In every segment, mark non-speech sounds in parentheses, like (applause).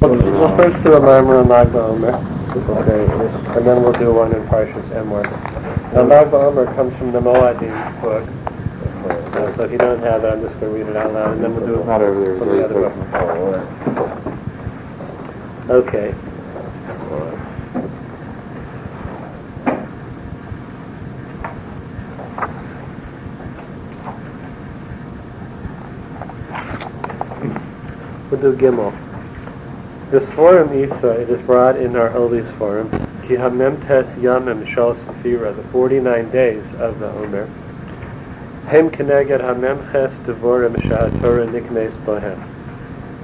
We'll, first do a Marmor on BaOmer, okay, and then we'll do one in Parshas Emor. Now BaOmer comes from the Moadim book, uh, so if you don't have it, I'm just going to read it out loud, and then we'll do It's it not over there. from the other book. Okay. We'll do Gimel. The Sforim Isa, uh, it is brought in our Oli Sforim, Ki Hamem Tes Yamim Shal Sefira, the 49 days of the Omer. Hem Keneged Hamem Ches Devorim Shahatorah Niknes Bohem.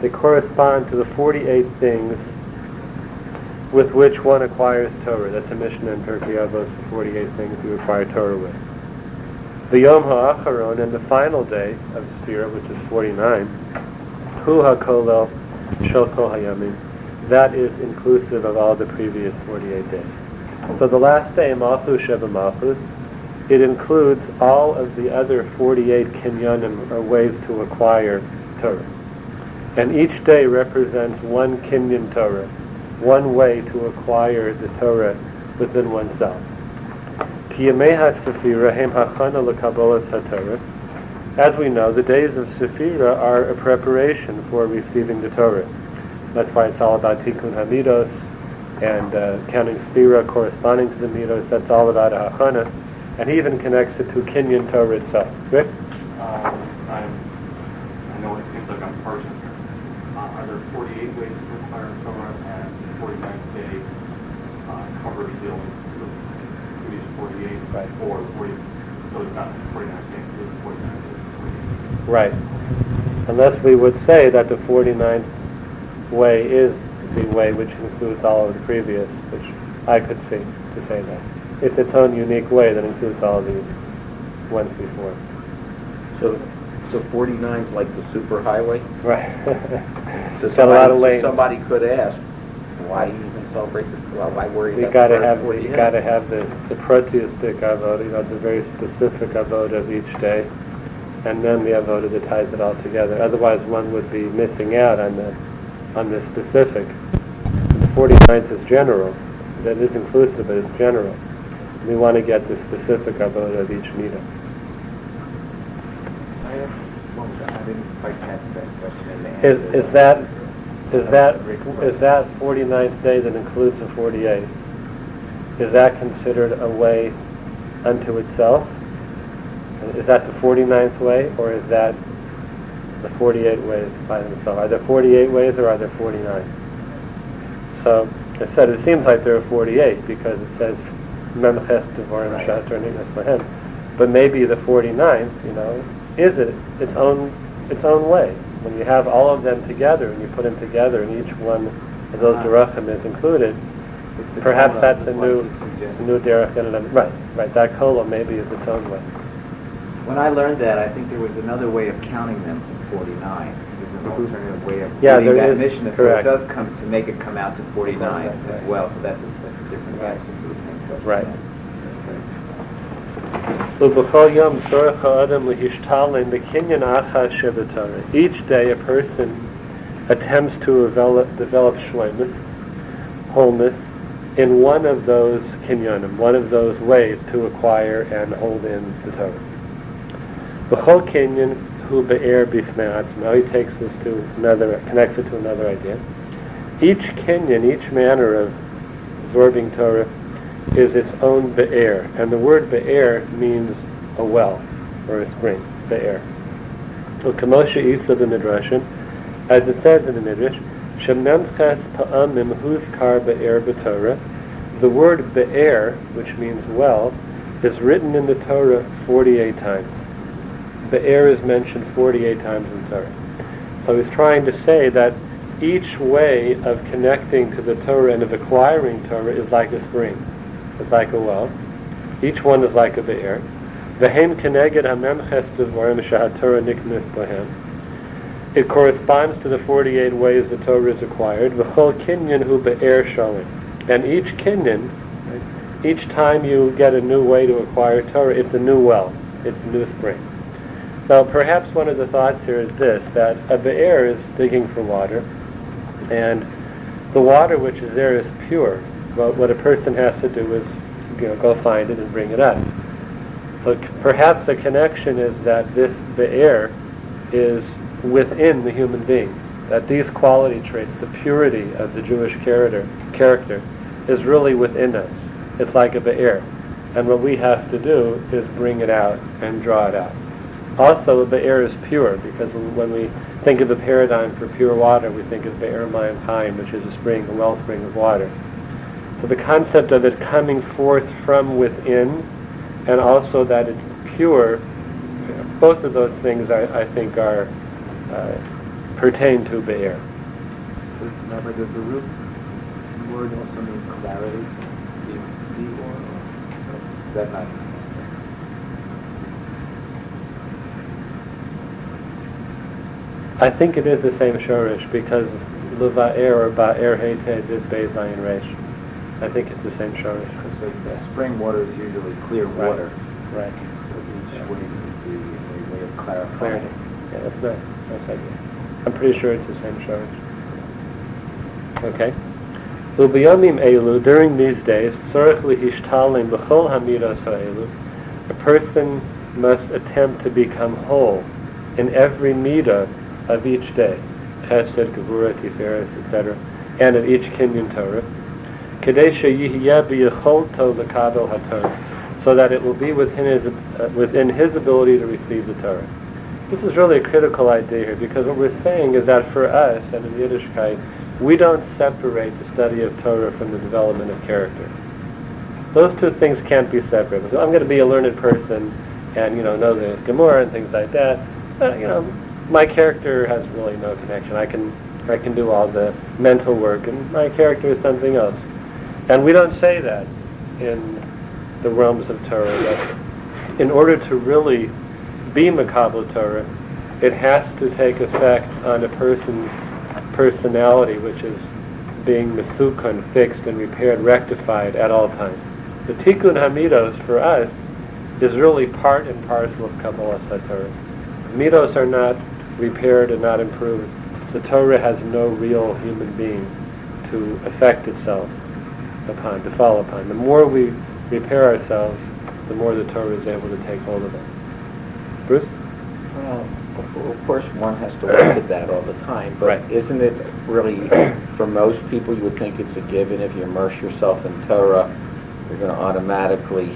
They correspond to the 48 things with which one acquires Torah. That's a Mishnah in Pirkei Avos, the 48 things you acquire Torah with. The Yom HaAcharon, and the final day of Sefira, which is 49, Hu HaKolel Hayamim. That is inclusive of all the previous 48 days. So the last day, Malchus Sheva Malchus, it includes all of the other 48 kinyanim, or ways to acquire Torah. And each day represents one kinyan Torah, one way to acquire the Torah within oneself. Kiyameha Sefira Hem Hachana HaTorah. As we know, the days of Sefira are a preparation for receiving the Torah. That's why it's all about Tikkun Hamidos and uh, counting Sefira corresponding to the Midos. That's all about a Hachana. And he even connects it to Kinyan Torah itself. Rick? I'm, I know it seems like I'm parsing here. Uh, are there 48 ways to acquire Torah and the 49th day uh, covers the only the 48 Right. or 40, so it's not 49 days, it's 49 days. Right. Unless we would say that the 49th way is the way which includes all of the previous, which I could see to say that. It's its own unique way that includes all of the ones before. So, so 49 is like the super highway? Right. (laughs) So Got a lot of somebody- so. Somebody could ask, why even celebrate, the well, why worry You about the gotta first have, 48? you gotta have the, the proteistic avoda, you know, the very specific avoda of each day, and then the avoda that ties it all together. Otherwise, one would be missing out on the, on the specific. The 49th is general. That is inclusive, but it's general. We want to get the specific avoda of each meeting. I asked, what was that? I didn't quite catch that question in the end. Is, is that, is that, is that 49th day that includes the 48? Is that considered a way unto itself? Is that the 49th way, or is that the 48 ways by themselves? Are there 48 ways, or are there 49? So, I said, it seems like there are 48, because it says, Memches Devorim Shatter Nigas Lahem. But maybe the 49th, you know, is it its own, its own way. When you have all of them together, and you put them together, and each one of those Ah. derachim is included, It's the perhaps that's a new, a new derech Right, right, that kola maybe is its own way. When I learned that, I think there was another way of counting them as 49. There's an alternative way of yeah, getting that is, mission. So it does come to make it come out to 49 right, right. as well. So that's a, that's a different right. answer for the same question. Right. Each day a person attempts to develop, develop shlemus, wholeness, in one of those kinyanim, one of those ways to acquire and hold in the Torah. B'chol kinyan hu be'er b'fnei atzmo. He takes this to another, connects it to another idea. Each kinyan, each manner of absorbing Torah is its own be'er. And the word be'er means a well or a spring, be'er. U'kamosha isa b'midrashim, as it says in the Midrash, shememches pa'amim huzkar be'er b'Torah. The word be'er, which means well, is written in the Torah 48 times. Be'er is mentioned 48 times in Torah. So he's trying to say that each way of connecting to the Torah and of acquiring Torah is like a spring. It's like a well. Each one is like a be'er. It corresponds to the 48 ways the Torah is acquired. And each kinyan, each time you get a new way to acquire Torah, it's a new well. It's a new spring. Now, perhaps one of the thoughts here is this, that uh, a be'er is digging for water, and The water which is there is pure. Well, what a person has to do is, you know, go find it and bring it up. So perhaps the connection is that this the air is within the human being. That these quality traits, the purity of the Jewish character, character, is really within us. It's like a be'er. And what we have to do is bring it out and draw it out. Also, the air is pure because when we think of the paradigm for pure water, we think of Be'er Mayim Chaim, which is a spring, a wellspring of water. So the concept of it coming forth from within, and also that it's pure, both of those things I, I think are uh, pertain to Be'er. Remember, does the root word also mean clarity? The, the is that not? the same? I think it is the same shorish because Leva'er or ba Ba'er Heted is Beis Ayin Resh. I think it's the same shorish. So the spring water is usually clear Right. water. Right. So each way would be a way of clarifying. Clarity. Yeah, that's nice. Nice idea. I'm pretty sure it's the same shorish. Okay. Ubiyamim elu, during these days, tzorech lihishtalim b'chol hamidos ha'elu, a person must attempt to become whole in every midah of each day, chesed, gevura, tiferes, etc., and of each kinyan Torah, kedei sheyihyeh b'yecholto l'kabel haTorah, so that it will be within his, uh, within his ability to receive the Torah. This is really a critical idea here because what we're saying is that for us and in Yiddishkeit, we don't separate the study of Torah from the development of character. Those two things can't be separate. I'm going to be a learned person and you know know the Gemara and things like that. Uh, you know, my character has really no connection. I can I can do all the mental work, and my character is something else. And we don't say that in the realms of Torah. That in order to really be Makabal Torah, it has to take effect on a person's personality, which is being mesukun, fixed and repaired, rectified at all times. The Tikkun Hamidos for us is really part and parcel of Kabbalah Satorah. Midos are not repaired and not improved. The Torah has no real human being to affect itself upon, to fall upon. The more we repair ourselves, the more the Torah is able to take hold of us. Bruce? Well, of- course, one has to look at that all the time, but Right. isn't it really, for most people, you would think it's a given, if you immerse yourself in Torah, you're going to automatically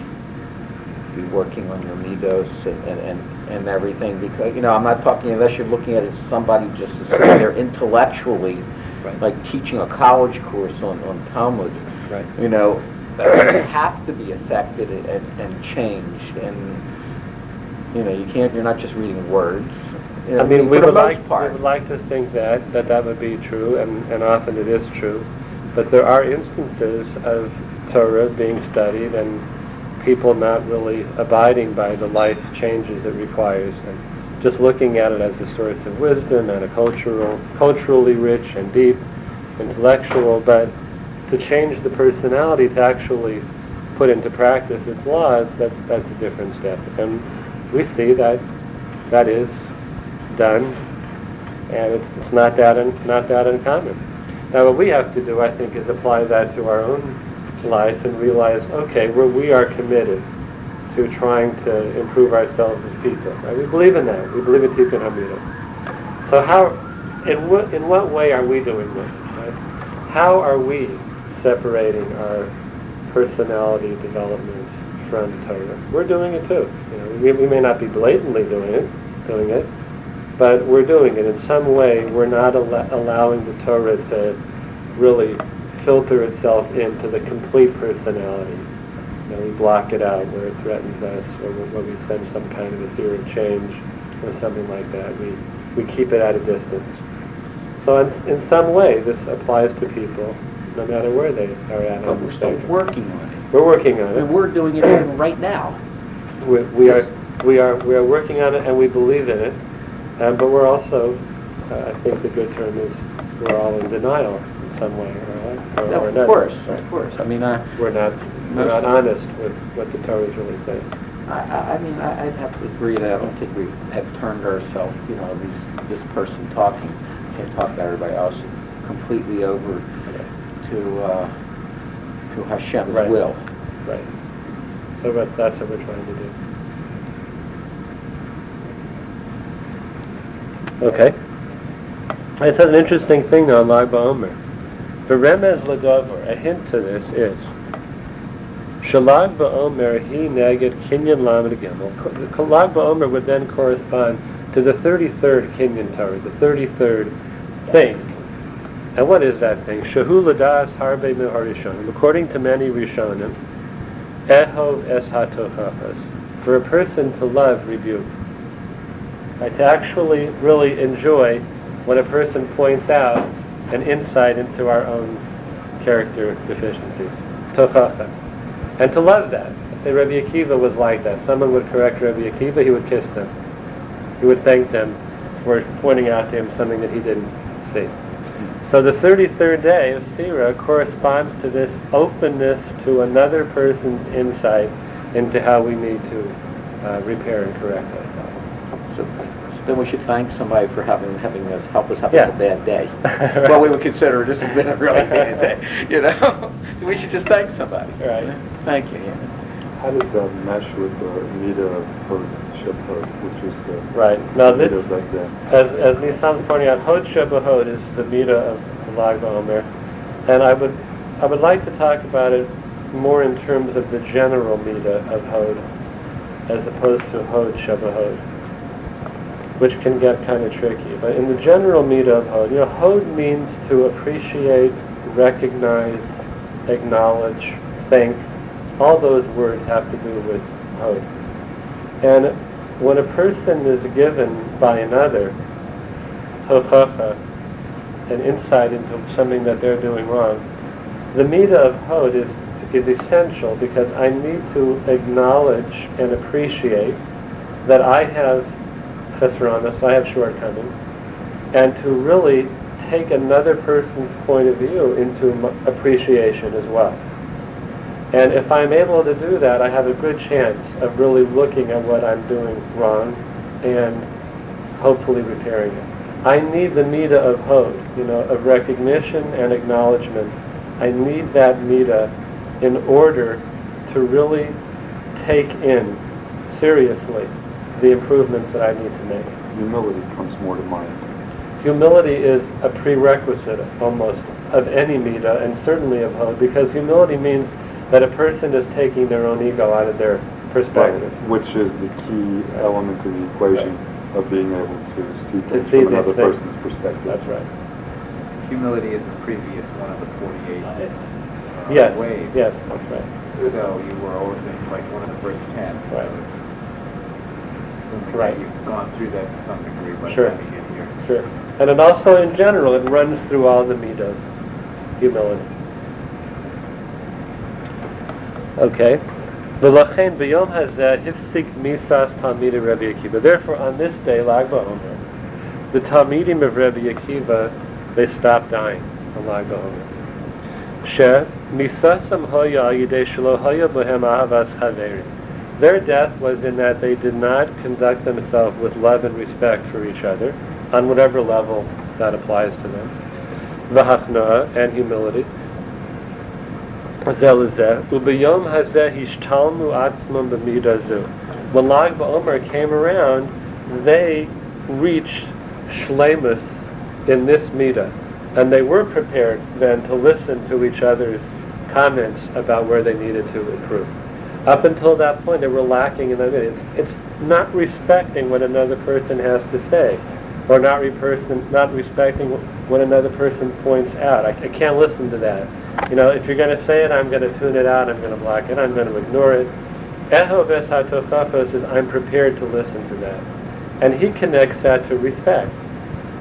be working on your midos and, and- and, and everything, because, you know, I'm not talking, unless you're looking at it as somebody just to sit there intellectually, Right. like teaching a college course on, on Talmud, Right. you know, you have to be affected and, and changed, and, you know, you can't, you're not just reading words. You know, I mean, we would like, part. we would like to think that, that that would be true, and, and often it is true. But there are instances of Torah being studied and people not really abiding by the life changes it requires, and just looking at it as a source of wisdom and a cultural, culturally rich and deep, intellectual, but to change the personality to actually put into practice its laws, that's, that's a different step. And we see that that is done, and it's, it's not that un, not that uncommon. Now, what we have to do, I think, is apply that to our own life and realize, okay, we're, we are committed to trying to improve ourselves as people. Right? We believe in that. We believe in Tikkun Hamida. So how, in what, in what way are we doing this? Right? How are we separating our personality development from Torah? We're doing it too. You know, we, we may not be blatantly doing it, doing it, but we're doing it in some way. We're not al- allowing the Torah to really filter itself into the complete personality. You know, we block it out where it threatens us, or where we sense some kind of a fear of change, or something like that. We we keep it at a distance. So in, in some way, this applies to people, no matter where they are at. But we're still working on it. We're working on I mean, it. we're doing it even right now. We, we are we are we are working on it, and we believe in it. Um, but we're also, uh, I think the good term is, we're all in denial some way, or, or, No, or Of course, Right. of course. I mean, I, We're not we're not honest with what the Torah is really saying. I, I- I mean, I- I'd have to agree that I don't think we have turned ourselves, you know, these, this person talking, can't talk to everybody else, completely over to, uh, to Hashem's Right. will. Right. So that's, that's what we're trying to do. Okay. It's an interesting thing though, Lag BaOmer. The Remez Ladover, a hint to this is, Shalag BaOmer he neged Kinyan Lamed Gimel. Ko- Lag BaOmer would then correspond to the 33rd Kinyan Torah, the 33rd thing. And what is that thing? Shahu Ladas Harbe Meharishonim. According to many Rishonim, Ehov es hatochachas. For a person to love rebuke. Right, to actually really enjoy when a person points out an insight into our own character deficiencies. Tochacha. And to love that. Say Rabbi Akiva was like that. Someone would correct Rabbi Akiva, he would kiss them. He would thank them for pointing out to him something that he didn't see. So the 33rd day of Sefira corresponds to this openness to another person's insight into how we need to uh, repair and correct ourselves. So then we should thank somebody for having, having us, help us have Yeah. a bad day. (laughs) Right. Well, we would consider this has been a really bad (laughs) day, you know? We should just thank somebody. Right. Thank you, yeah. How does that mesh with the meter of Hod Shebahod, which is the Right. Now this, meter back then? as, as Nisan's pointing out, Hod Shebahod is the Mida of Lag BaOmer. And I would, I would like to talk about it more in terms of the general Mida of Hod, as opposed to Hod Shebahod, which can get kind of tricky. But in the general Mida of Hod, you know, Hod means to appreciate, recognize, acknowledge, thank. All those words have to do with Hod. And when a person is given by another tochacha, an insight into something that they're doing wrong, the midah of hod is, is essential because I need to acknowledge and appreciate that I have chesronis, I have shortcomings, and to really take another person's point of view into appreciation as well. And if I'm able to do that, I have a good chance of really looking at what I'm doing wrong and hopefully repairing it. I need the midah of hod, you know, of recognition and acknowledgement. I need that midah in order to really take in seriously the improvements that I need to make. Humility comes more to mind. Humility is a prerequisite almost of any midah and certainly of hod because humility means that a person is taking their own ego out of their perspective. Which is the key element of the equation of being able to see things see from another things. person's perspective. That's right. Humility is the previous one of the 48 uh, Yes, ways. yes, that's right. So you were always, like one of the first 10. Right. it's Assuming Right. that you've gone through that to some degree by the Sure. time you get here. Sure. And it also, in general, it runs through all the midas, humility. Okay. V'lachein b'yom hazeh hifsik misas talmidei Rabbi Akiva. Therefore, on this day, Lag BaOmer, the talmidim of Rabbi Akiva, they stopped dying on Lag BaOmer. She misasam hoya yidei shelo hoya bohem ahavas haverim. Their death was in that they did not conduct themselves with love and respect for each other on whatever level that applies to them. Vahachna and humility. Hazeh. When Lag BaOmer came around, they reached shlemus in this midah, and they were prepared then to listen to each other's comments about where they needed to improve. Up until that point, they were lacking in that. It's, it's not respecting what another person has to say, or not, re- person, not respecting what another person points out. I, I can't listen to that. You know, if you're going to say it, I'm going to tune it out. I'm going to block it. I'm going to ignore it. Eho ves hatochafos is I'm prepared to listen to that, and he connects that to respect.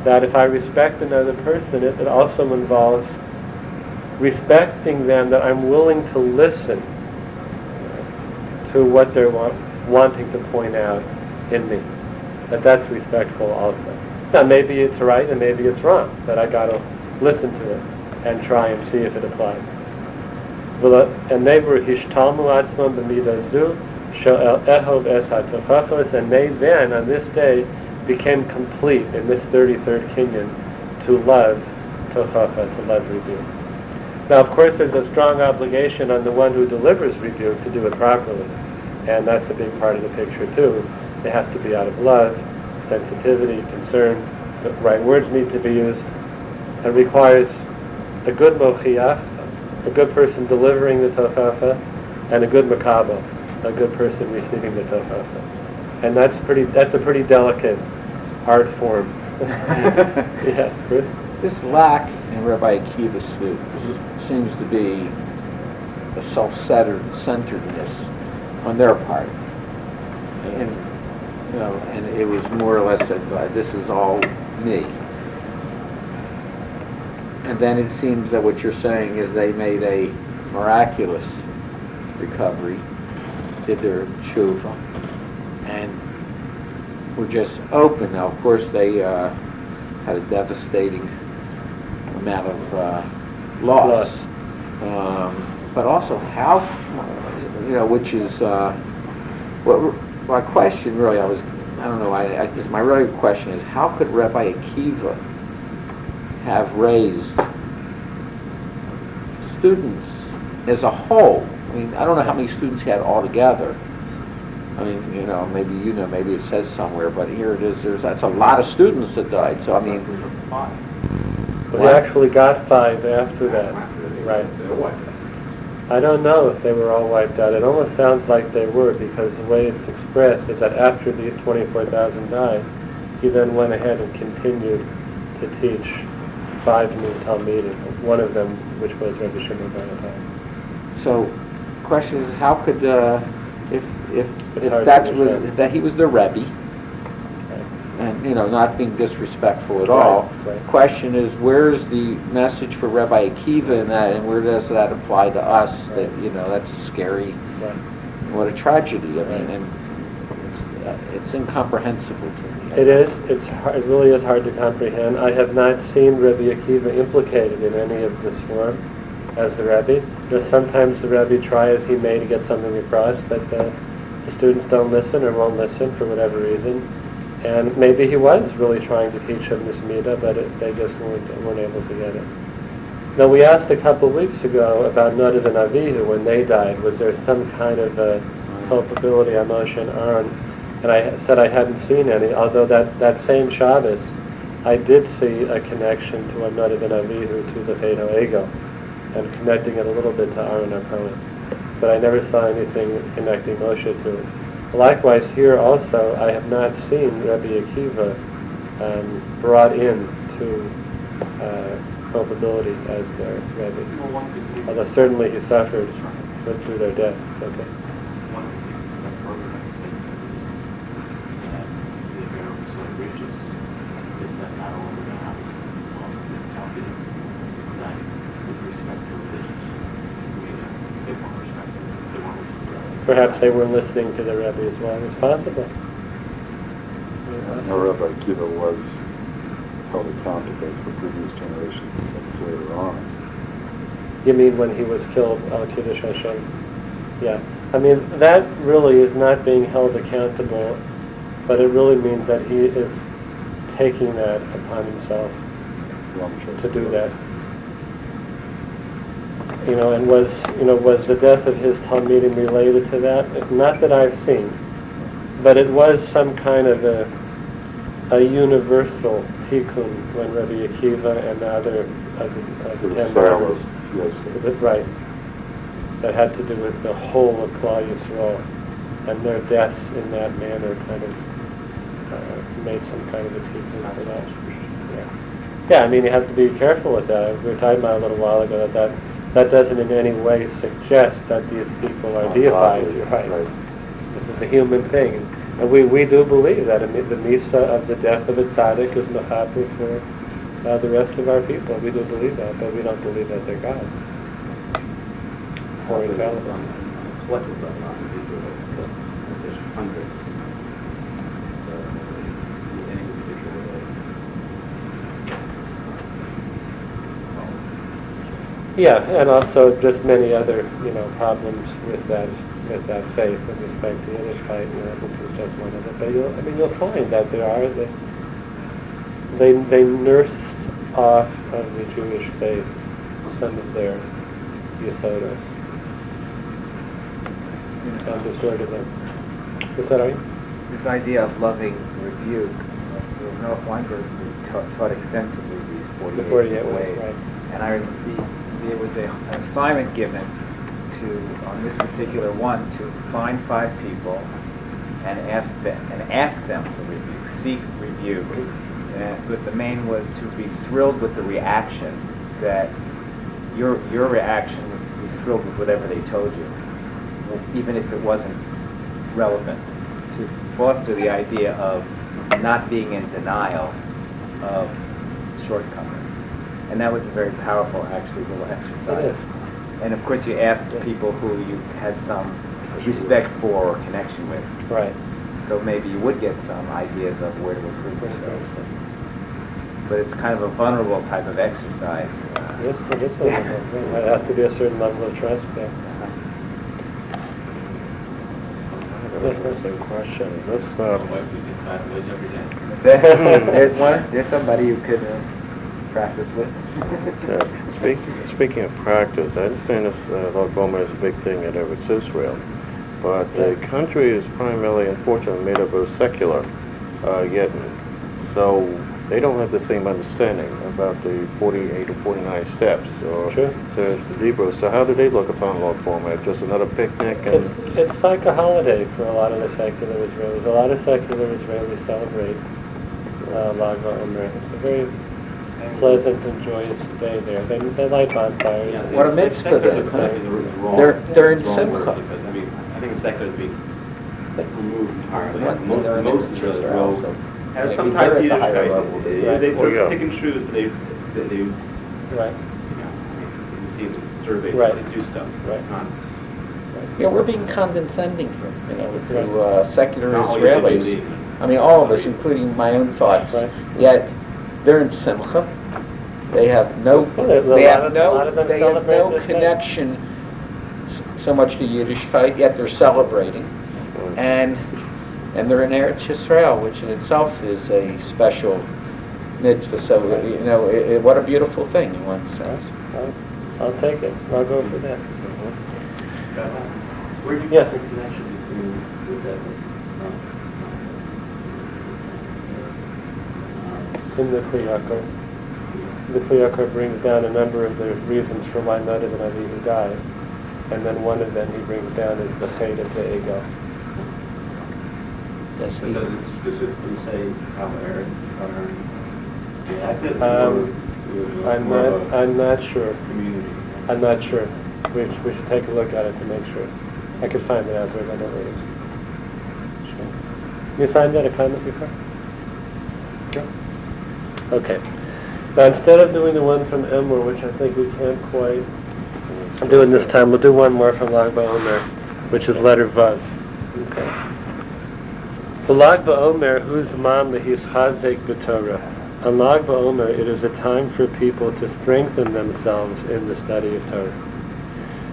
That if I respect another person, it, it also involves respecting them. That I'm willing to listen to what they're wa- wanting to point out in me. That that's respectful also. Now maybe it's right and maybe it's wrong, but I got to listen to it and try and see if it applies. And they were hishtalmu atzmam b'midah and they then, on this day, became complete in this 33rd Kinyan to love tochacha, to love rebuke. Now, of course, there's a strong obligation on the one who delivers rebuke to do it properly. And that's a big part of the picture, too. It has to be out of love, sensitivity, concern. The right words need to be used. It requires a good mochiach, a good person delivering the tochacha, and a good makabel, a good person receiving the tochacha. And that's pretty. That's a pretty delicate art form. (laughs) (laughs) yeah, Chris? This lack in Rabbi Akiva's students seems to be a self-centeredness on their part. And, you know, and it was more or less that this is all me. And then it seems that what you're saying is they made a miraculous recovery, did their tshuva, and were just open. Now, of course, they uh, had a devastating amount of uh, loss. Um, but also how, you know, which is, uh, what, my question really, I was, I don't know, I, I my real question is, how could Rabbi Akiva have raised students as a whole? I mean, I don't know how many students he had altogether. I mean, you know, maybe you know, maybe it says somewhere, but here it is. There's that's a lot of students that died. So I mean, Well, they actually got five after that. Right. I don't know if they were all wiped out. It almost sounds like they were because the way it's expressed is that after these 24,000 died, he then went ahead and continued to teach five new Talmidim, one of them which was Rabbi Shimon Bar Yochai. so question is, how could uh, if if It's if that was that he was the Rebbe. And you know, not being disrespectful at Right, all. right. Question is, where's the message for Rabbi Akiva in that, and where does that apply to us? That you know, that's scary. Right. What a tragedy! I mean, and it's, uh, it's incomprehensible to me. It is. It's hard, it really is hard to comprehend. I have not seen Rabbi Akiva implicated in any of this form as the Rebbe. Just sometimes the Rebbe try as he may to get something across, but uh, the students don't listen or won't listen for whatever reason. And maybe he was really trying to teach him this midah, but it, they just weren't, weren't able to get it. Now we asked a couple weeks ago about Nadav and Avihu when they died. Was there some kind of uh, culpability on and I said I hadn't seen any, although that, that same Shabbos, I did see a connection to a Nadav and Avihu to the Fedo Ego, and connecting it a little bit to Aaron our Cohen. But I never saw anything connecting Moshe to it. Likewise, here also, I have not seen Rabbi Akiva um, brought in to uh, culpability as their Rebbe. Well, one could take. Although certainly he suffered through their death. Okay. One could take a step further and say that the American so riches is that not only we're gonna have, well, talking that with respect to this, we, uh, they weren't respected, they weren't respected. Perhaps they were listening to the Rebbe as well. It's possible. Now Rabbi Akiva was held accountable for previous generations since later on. You mean when he was killed, Al Kiddush Hashem? Yeah. I mean, that really is not being held accountable, but it really means that he is taking that upon himself to do that. You know, and was, you know, was the death of his Talmudim related to that? Not that I've seen, but it was some kind of a, a universal tikkun when Rabbi Akiva and the other of the, of the the ten brothers yes, that- Right. That had to do with the whole of Klal Yisrael, and their deaths in that manner kind of uh, made some kind of a teaching for that. Yeah. yeah, I mean, you have to be careful with that. We were talking about a little while ago that that, that doesn't in any way suggest that these people are deified. Right. right. This is a human thing. And we, we do believe that the misa of the death of a tzaddik is mechaper for uh, the rest of our people. We do believe that, but we don't believe that they're God. Or infallible. collective level, not individual, but there's hundreds. So, uh, any individual is. Yeah, and also just many other, you know, problems with that, with that faith with respect to Yiddishkeit, you know, this is just one of it. But you'll, I mean, you'll find that there are, they, they, they nursed off of the Jewish faith some of their Yesodos. Undistorted them. What's that, you? This idea of loving rebuke, Noah Weinberg taught, taught extensively these 48, The 48 ways, right. And I, the, there was a, an assignment given to, on this particular one, to find five people and ask them, and ask them for rebuke, seek review. And, but the main was to be thrilled with the reaction that your, your reaction was to be thrilled with whatever they told you, even if it wasn't relevant, to foster the idea of not being in denial of shortcomings. And that was a very powerful, actually, little exercise. And of course, you asked people who you had some respect for or connection with. Right. So maybe you would get some ideas of where to improve yourself. But it's kind of a vulnerable type of exercise. uh, It is, it is a level, there (laughs) has to be a certain level of trust there. Interesting question. This, (laughs) um, There's one, there's somebody you could uh, practice with. yeah, speaking, speaking of practice, I understand this, uh, Lag BaOmer is a big thing in Eretz Israel, but the country is primarily, unfortunately, made up of secular uh, Yidden. So they don't have the same understanding about the 48 or 49 steps, or Sure. says the Hebrew. So how do they look upon Lag BaOmer? Just another picnic and It's, it's like a holiday for a lot of the secular Israelis. A lot of secular Israelis celebrate uh, Lag BaOmer. It's a very pleasant and joyous day there. They, they light bonfires. Yeah, What a it's- mitzvah secular then, is- wrong. They're- they're in Simcha. Because, I mean, I think secular is being removed entirely. What- Most, they're in most Israel, Israelis so will, maybe and sometimes they're at the Yiddishkeit, higher level. they, Right. they sort Well, of yeah. pick and choose, but they, they, they, you know, Right. you see in surveys, Right. they do stuff. Right. It's not, You know, we're being condescending, you know, to uh, secular Not all you say you Israelis. I mean, all of us, including my own thoughts. Right. Yet, they're in Simcha. They have no, Well, there's a they have of- a lot of no, they have no connection so much to Yiddishkeit, yet they're celebrating. And, and they're in Eretz Yisrael, which in itself is a special mitzvah. So, you know, i i what a beautiful thing in one sense. I'll, I'll take it. I'll go for that. Mm-hmm. where do you Yes. get the connection between with that? In the Kli Yakar, the Kli Yakar brings down a number of the reasons for why Nadav and Avihu died. And then one of them he brings down is the fate of the ego. Yes, But does it specifically say how Aaron, how Aaron reacted? Um, or was it I'm not, of a I'm not sure. Community. I'm not sure. We, sh- we should take a look at it to make sure. I could find it out, but I don't know it is. Sure. You signed that a comment before? Okay. Now, instead of doing the one from Emor, which I think we can't quite do in this time, we'll do one more from Lag BaOmer, which is letter Vav. Okay. The Lag BaOmer, whose man lehis chazek b'Torah. On Lag BaOmer, it is a time for people to strengthen themselves in the study of Torah.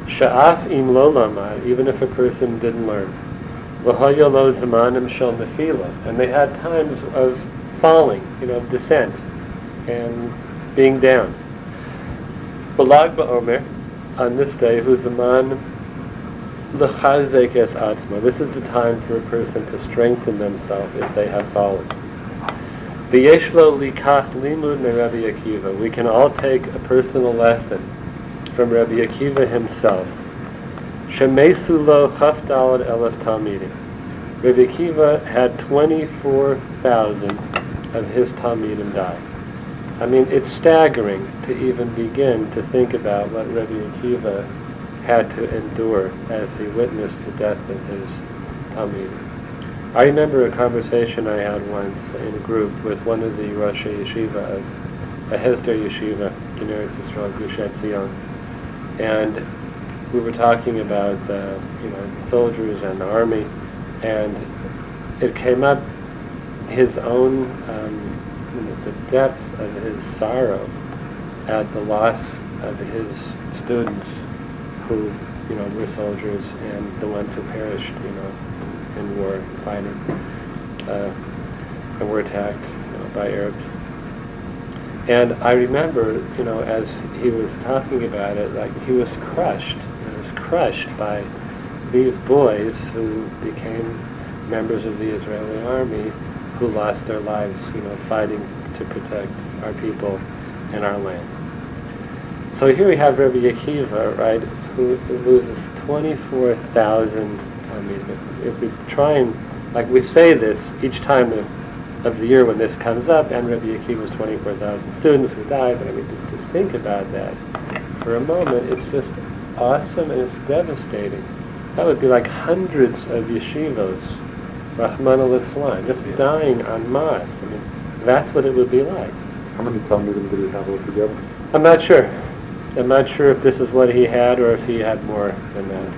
Sha'af im lo even if a person didn't learn. V'haya lo zamanim shel nefila, and they had times of falling, you know, descent, and being down. Balag ba'omer, on this day, who's the man l'chazek es atzma. This is the time for a person to strengthen themselves if they have fallen. V'yeshlo likach limud Rabbi Akiva. We can all take a personal lesson from Rabbi Akiva himself. Shemesu lo chafdalad elef talmidim. Rabbi Akiva had 24,000 of his talmidim die. I mean, it's staggering to even begin to think about what Rabbi Akiva had to endure as he witnessed the death of his talmidim. I remember a conversation I had once in a group with one of the Rosh Yeshiva of a Hesder Yeshiva, Kinneret Yisrael Gush Etzion, and we were talking about you know, the soldiers and the army, and it came up his own, um, the depth of his sorrow at the loss of his students who, you know, were soldiers and the ones who perished, you know, in war fighting uh, and were attacked you know, by Arabs. And I remember, you know, as he was talking about it, like he was crushed. He was crushed by these boys who became members of the Israeli army who lost their lives, you know, fighting to protect our people and our land. So here we have Rabbi Akiva, right, who, loses 24,000 I mean, if, if we try and, like we say this each time of, of the year when this comes up, and Rabbi Akiva's 24,000 students who died, but I mean, to, to think about that for a moment, it's just awesome and it's devastating. That would be like hundreds of yeshivos, Rahman al-Islam, just dying on Mars. I mean, that's what it would be like. How many Talmidim did he have altogether? I'm not sure. I'm not sure if this is what he had or if he had more than that.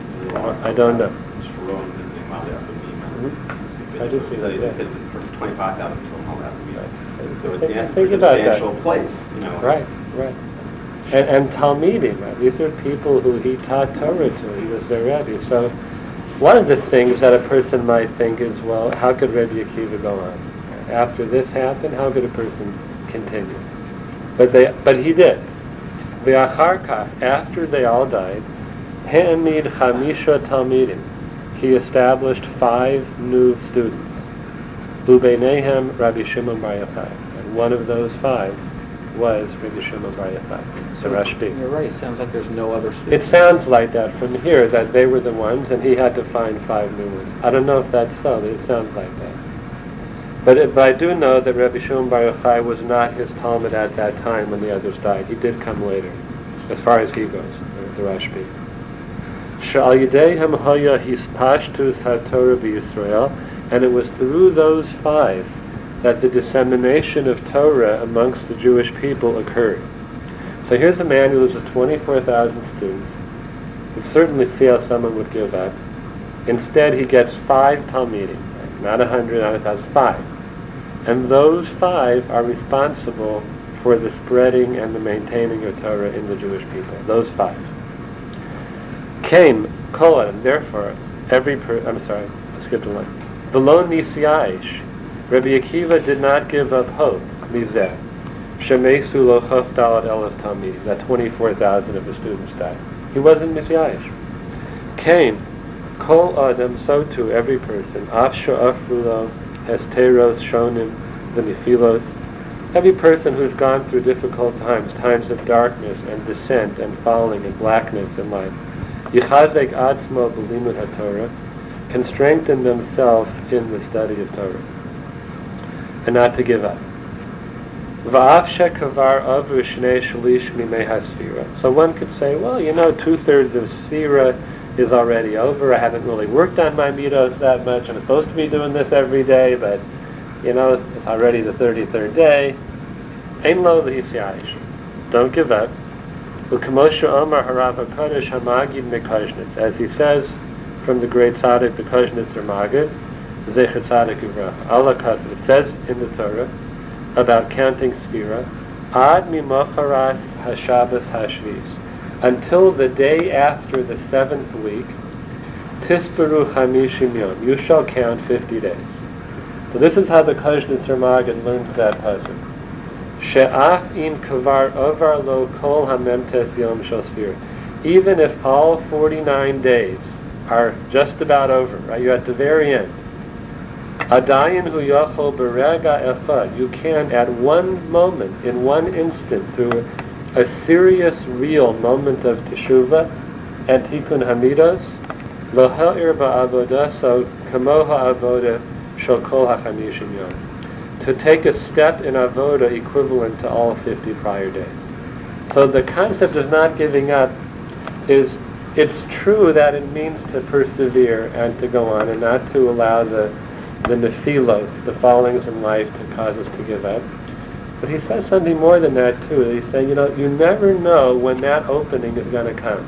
I don't know. Sharon did the mm-hmm. Mali Afamim. I did see that, yeah. Twenty-five thousand to Mali Afamim. So it's yeah, think it's a about that. substantial place, you know. Right, right. And, and Talmidim, right? These are people who he taught Torah to. He was their rabbi. So one of the things that a person might think is, well, how could Rebbe Akiva go on? After this happened, how could a person continue? But they, but he did. V'acharka, after they all died, Ha'amid Chamisha Talmidim. He established five new students. Ubeinehem Rabbi Shimon Bar Yochai. And one of those five was Rabbi Shimon Bar Yochai, the Rashbi. You're right, it sounds like there's no other It sounds like that from here, that they were the ones, and he had to find five new ones. I don't know if that's so, but it sounds like that. But, it, but I do know that Rabbi Shimon Bar Yochai was not his Talmud at that time when the others died. He did come later, as far as he goes, the, the Rashbi. Sha'al Yideihem Haya Hispashtus HaTorah B'Yisrael, and it was through those five that the dissemination of Torah amongst the Jewish people occurred. So here's a man who loses 24,000 students. You certainly see how someone would give up. Instead, he gets five Talmidim, right? not a hundred, not a thousand, five. And those five are responsible for the spreading and the maintaining of Torah in the Jewish people. Those five. Came, colon, therefore, every per, I'm sorry, I skipped a line. Below Nisiaish, Rabbi Akiva did not give up hope, Mizeh. Shemesu lo chafdalad elef talmidim, that 24,000 of the students died. He wasn't Nisiaish. Came, kol adam, so too every person, af sha'afrulo, hesteros, shonim, the nephilos, every person who's gone through difficult times, times of darkness and descent and falling and blackness in life, yichazek atzmo b'limud haTorah, can strengthen themselves in the study of Torah and not to give up. So one could say, well, you know, two-thirds of sfira is already over. I haven't really worked on my midos that much. I'm supposed to be doing this every day, but, you know, it's already the 33rd day. Ein lo. Don't give up. As he says from the great tzaddik, the Koshnitzer Magid, Zecher Tzaddik Yivracha. Allah. It says in the Torah about counting Sphira, Ad mimocharas hashabbos hashvis. Until the day after the seventh week, Tisperu Hamishim yom. You shall count 50 days. So this is how the Koshnitzer Magid learns that pasuk. She'af in kavar ovar lo kol hamemtes yom shel Even if all 49 days are just about over, right? You're at the very end. Adayin hu yachol berega echad. You can, at one moment, in one instant, through a serious, real moment of teshuva and tikkun hamidos, lo ha'ir ba'avodah, so kamo ha'avodah shel kol ha'chamishim yom. To take a step in avodah equivalent to all 50 prior days. So the concept of not giving up is it's true that it means to persevere and to go on and not to allow the the nephilos, the fallings in life, to cause us to give up. But he says something more than that too. He's saying, you know, you never know when that opening is going to come.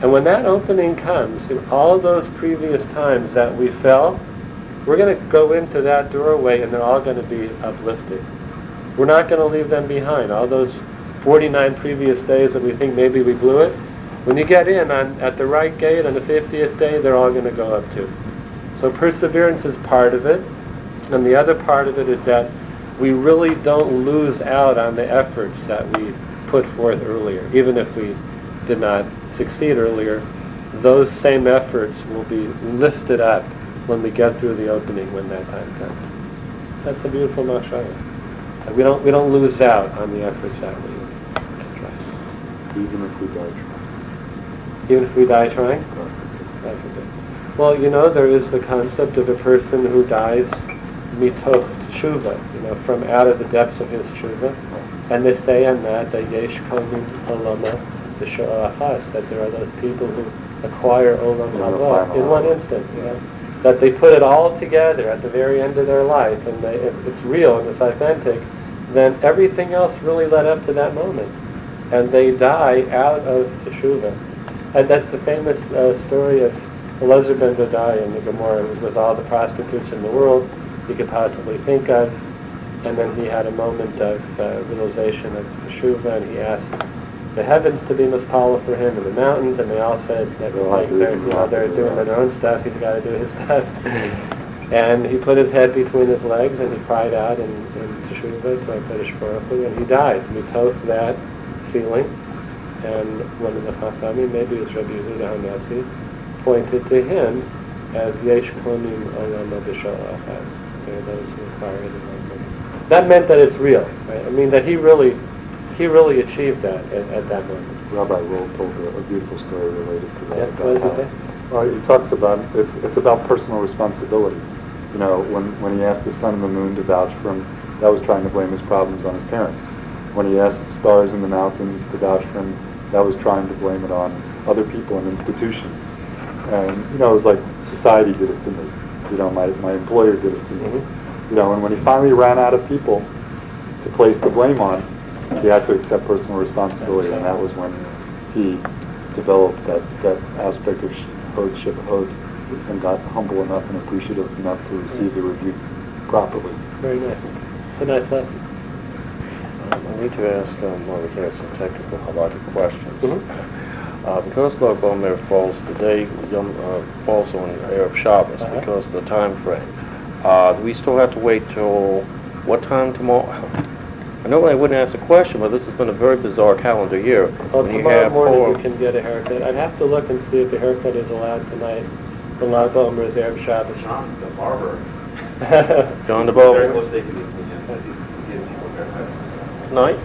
And when that opening comes, in all those previous times that we fell, we're going to go into that doorway and they're all going to be uplifted. We're not going to leave them behind. All those 49 previous days that we think maybe we blew it, when you get in on, at the right gate on the 50th day, they're all going to go up too. So perseverance is part of it, and the other part of it is that we really don't lose out on the efforts that we put forth earlier. Even if we did not succeed earlier, those same efforts will be lifted up when we get through the opening when that time comes. That's a beautiful mashaya. We don't, we don't lose out on the efforts that we try. Even if we die trying. Even if we die trying? God forbid. Well, you know, there is the concept of a person who dies mitoch tshuva, you know, from out of the depths of his tshuva. And they say on that, that yesh komin olama achas, that there are those people who acquire olam haba in one instant, you know. That they put it all together at the very end of their life, and they, if it's real and it's authentic, then everything else really led up to that moment. And they die out of teshuva. And that's the famous uh, story of Elazar ben Durdaya in the. It was with all the prostitutes in the world he could possibly think of. And then he had a moment of uh, realization of teshuva, and he asked the heavens to be mispala for him and the mountains, and they all said that like, they're, you know, they're doing their own stuff. He's got to do his (laughs) stuff. (laughs) And he put his head between his legs and he cried out in, in Teshuvah to HaKadosh Baruch and he died. Mitoth that feeling. And one of the Chachamim, maybe it was Rabbi Yehuda Hanasi, pointed to him as Yesh Klomim Olam Abishal Achaz. Those who acquire the. That meant that it's real, right? I mean, that he really, he really achieved that at, at that moment. Rabbi Roll told a, a beautiful story related to that. Yeah, what did he say? Well, he talks about it's it's about personal responsibility. You know, when when he asked the sun and the moon to vouch for him, that was trying to blame his problems on his parents. When he asked the stars and the mountains to vouch for him, that was trying to blame it on other people and institutions. And you know, it was like society did it to me. You know, my my employer did it to me. Mhm. You know, and when he finally ran out of people to place the blame on, he had to accept personal responsibility, and that was when he developed that, that aspect of Hod Hod and got humble enough and appreciative enough to receive the rebuke properly. Very nice. It's a nice lesson. Um, I need to ask, um, well, we can have some technical halachic questions. Mhm. Uh, because Lag BaOmer falls today, Yom, uh, falls on Erev Shabbos Uh-huh. because of the time frame. Uh, do we still have to wait till what time tomorrow? I know I wouldn't ask the question, but this has been a very bizarre calendar year. Well, When you tomorrow morning four- you can get a haircut. I'd have to look and see if the haircut is allowed tonight. The Lag BaOmer is Erev Shabbos. John, the barber, (laughs) John very close to the, give people haircuts. night?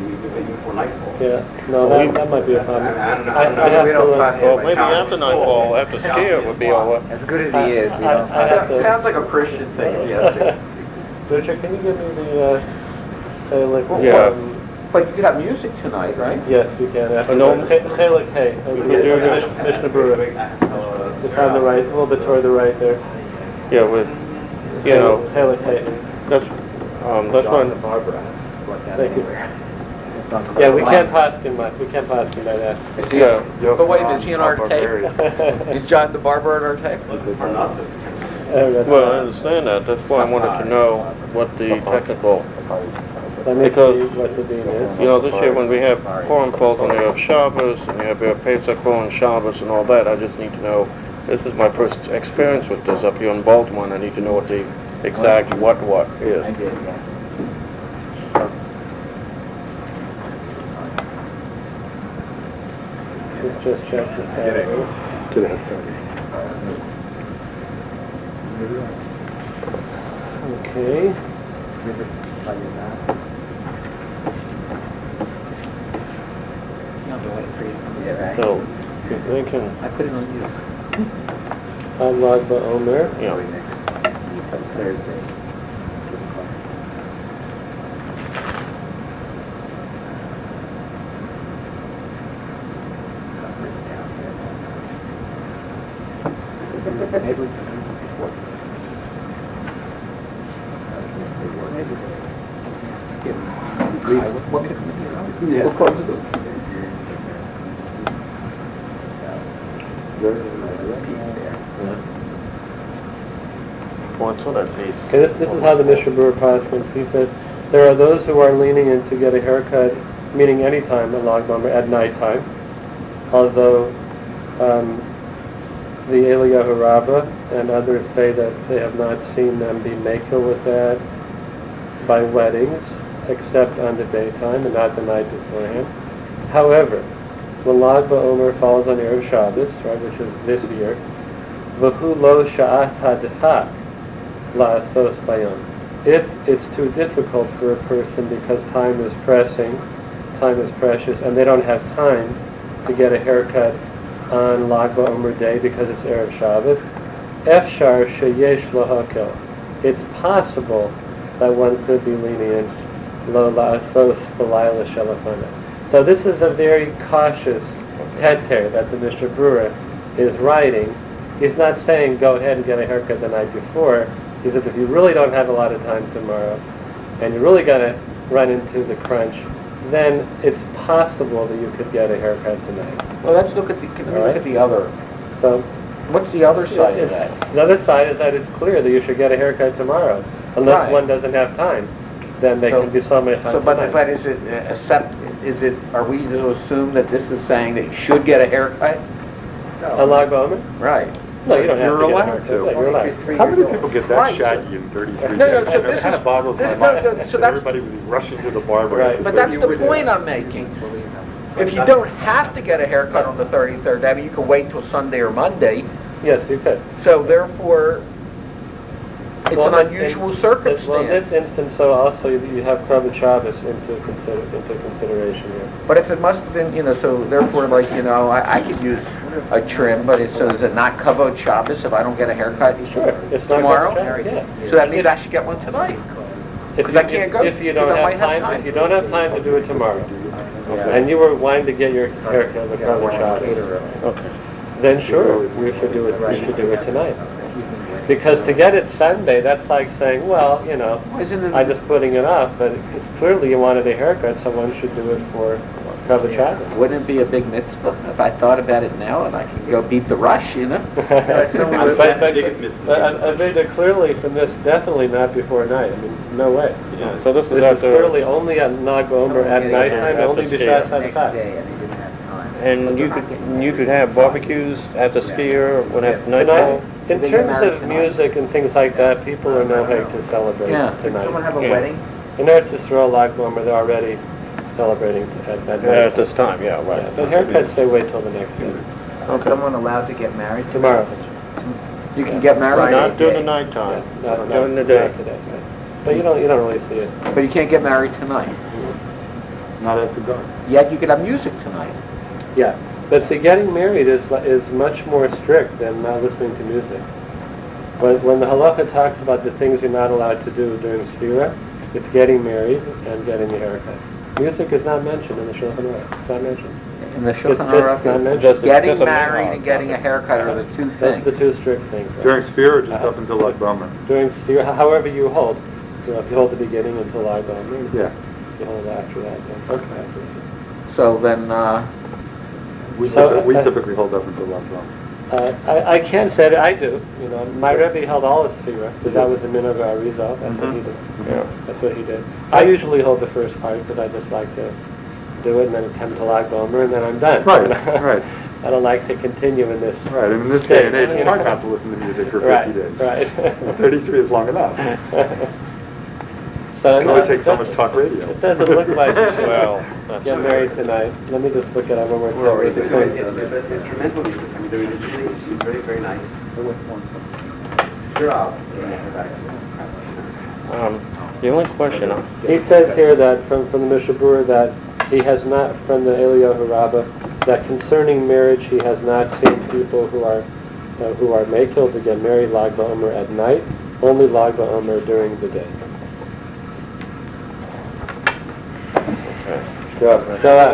You can do it before nightfall. Yeah, no, Well, that, that might be a problem. I- I don't know. I- I'd have We to don't look. pass Well, Yeah, maybe after nightfall, after skier would be all right. As good as he is, we I- don't. I have to- Sounds like a Christian thing, yes. (laughs) Richard, can you give me the, uh, say, like, Yeah. um, But you could have music tonight, right? yes, you can. After I know- the- Che- Chelik Hay, uh, We can do that. Mish- Mishnah Berurah. It's on the right, a little bit toward the right there. Yeah, with, you know, Chelik Hay. that's, um, that's John the when, barber, I have to look at Thank you. Anywhere. Yeah, we can't pass him, like, we can't pass him by that. Is he, Yeah. but wait, is he on our tape? Barbarian. (laughs) Is John the barber on our tape? For nothing. Uh, well, I understand that, that's why I wanted to know what the technical, Let me because- see what the dean is. you know, this year when we have Purim falls on have Shabbos, and you have Erev Pesach fall on Shabbos and all that, I just need to know, this is my first experience with this up here in Baltimore, and I need to know what the exact what what is. I did, yeah. Just check this out. Get ahead, sorry. Okay. No, I'm waiting for you. Yeah, right. So, you're thinking, I put it on you. On Lag BaOmer. you Probably know, next, you come Thursday. Maybe we can do it before. Maybe. Yeah. I- to come in here? We'll close the door. what's on that piece? Okay, this, this is how the Mishnah Berurah Pasquins, he said, there are those who are leaning in to get a haircut, meaning any time at Lag BaOmer, at nighttime, although um, the Eliyahu and others say that they have not seen them be makel with that. by weddings, except on the daytime and not the night beforehand. However, when Lag BaOmer falls on Erev Shabbos, right, which is this year, v'hu lo sha'as hadechak la'asos bayom. If it's too difficult for a person because time is pressing, time is precious, and they don't have time to get a haircut on Lag BaOmer day because it's Erev Shabbos, efshar sheyesh lahakel. It's possible that one could be lenient lo la'asos b'layla shalafana. So this is a very cautious heter that the Mishnah Berurah is writing. He's not saying go ahead and get a haircut the night before. He says if you really don't have a lot of time tomorrow and you're really going to run into the crunch, then it's possible that you could get a haircut tonight. Well, let's look at the, can we All look right. at the other, So what's the other side of that? The other side is that it's clear that you should get a haircut tomorrow, unless Right. one doesn't have time. Then they So- can do some at So, but, tonight. but is it, uh, accept, is it, are we to assume that this is saying that you should get a haircut? Lag BaOmer? Right. No, you don't have You're to get allowed haircut. to. Yeah, You're allowed. How many people get that Right. shaggy in 33 No, no, days? so It this kind is- of boggles my this- mind. no, no, so that that's- Everybody would be rushing to the barber. Right. after But that's 30 the point I'm making. If you don't have to get a haircut on the 33rd, I mean, you can wait till Sunday or Monday, Yes, you could. so therefore, it's Well, an in- unusual Well, in circumstance. this instance, so also you you have Kavod Shabbos into consider, into consideration here. But if it must have been, you know, so therefore, like, you know, I, I could use a trim, but it's, so is it not Kavod Shabbos if I don't get a haircut? Sure, it's not Tomorrow? Kavod Shabbos, yeah. So that means I should get one tonight. If 'Cause you- I can't if- go, If you don't I might have have time, time. if you don't have time to do it tomorrow, Yeah. and you were wanting to get your haircut with Kavod Shabbos, Okay. then sure, we should do it, you should do it tonight. Because to get it Sunday, that's like saying, well, you know, Isn't it? I'm just putting it off, but it's clearly you wanted a haircut, so one should do it for Kavod Shabbos. Wouldn't it be a big mitzvah if I thought about it now and I can go beat the rush, you know? But, (laughs) someone- but, but, Biggest mitzvah. but I- I made it clearly from this, definitely not before night, I mean, no way. Yeah, so this is This is after, clearly only at Lag Omer at getting nighttime, it only at the B'shas skier. Next and they didn't have time. and you could, you could have barbecues at the skier when at Tonight, nightfall? In They terms married of tonight. music and things like that, people are no hate to celebrate Yeah. Did someone have a Yeah. wedding? In Eretz Yisrael, Lag Omer, they're already celebrating at, at Yeah, night. At this time, yeah, Yeah, right. But haircuts, they wait till the next day, Is someone allowed to get married? tomorrow. You can get married, Friday. Not during the day. nighttime, Yeah, not- during the day. not today, right. But you don't, you don't really see it. but you can't get married tonight. Mm-hmm. Not at the dark. Yet you could have music tonight. Yeah, but see, getting married is, is much more strict than not listening to music. When, when the halacha talks about the things you're not allowed to do during Sefira, it's getting married and getting a haircut. Music is not mentioned in the Shulchan Aruch. It's not mentioned. In the It's- Shulchan it's not Aruch, mentioned. Just a- getting just married and getting a haircut are the two Those are the two strict things. right? During Spear or just up until Lag BaOmer? During Sefira, however you hold. You know, if you hold the beginning until I go, Yeah. if you hold after that, then okay. So then, uh, We So, typically, we uh, typically hold up until Lag BaOmer. Uh, I, I can't say that I do, you know, my Rebbe held all his Sefira, because that was the minhag of Arizal, that's what he did. Yeah. That's what he did. I usually hold the first part because I just like to do it and then come to Lag BaOmer and then I'm done. Right, right. (laughs) I don't like to continue in this. Right, and in this day and age, it's hard not to listen to music for 50 Right, days. right. (laughs) 33 is long enough. (laughs) So It can only no, take so much talk radio. It doesn't look like (laughs) you should Well, get married tonight. Let me just look at it one more We're already time. doing it. It's it's instrumental music. I mean, they're really, she's very, very nice. Sure, I'll get back to Um, the only question, uh, He says here that, from, from the Mishabur, that he has not, from the Eliyahu Rabbah, that concerning marriage, he has not seen people who are, uh, who are makil to get married Lag BaOmer at night, only Lag BaOmer during the day. Okay. So, uh,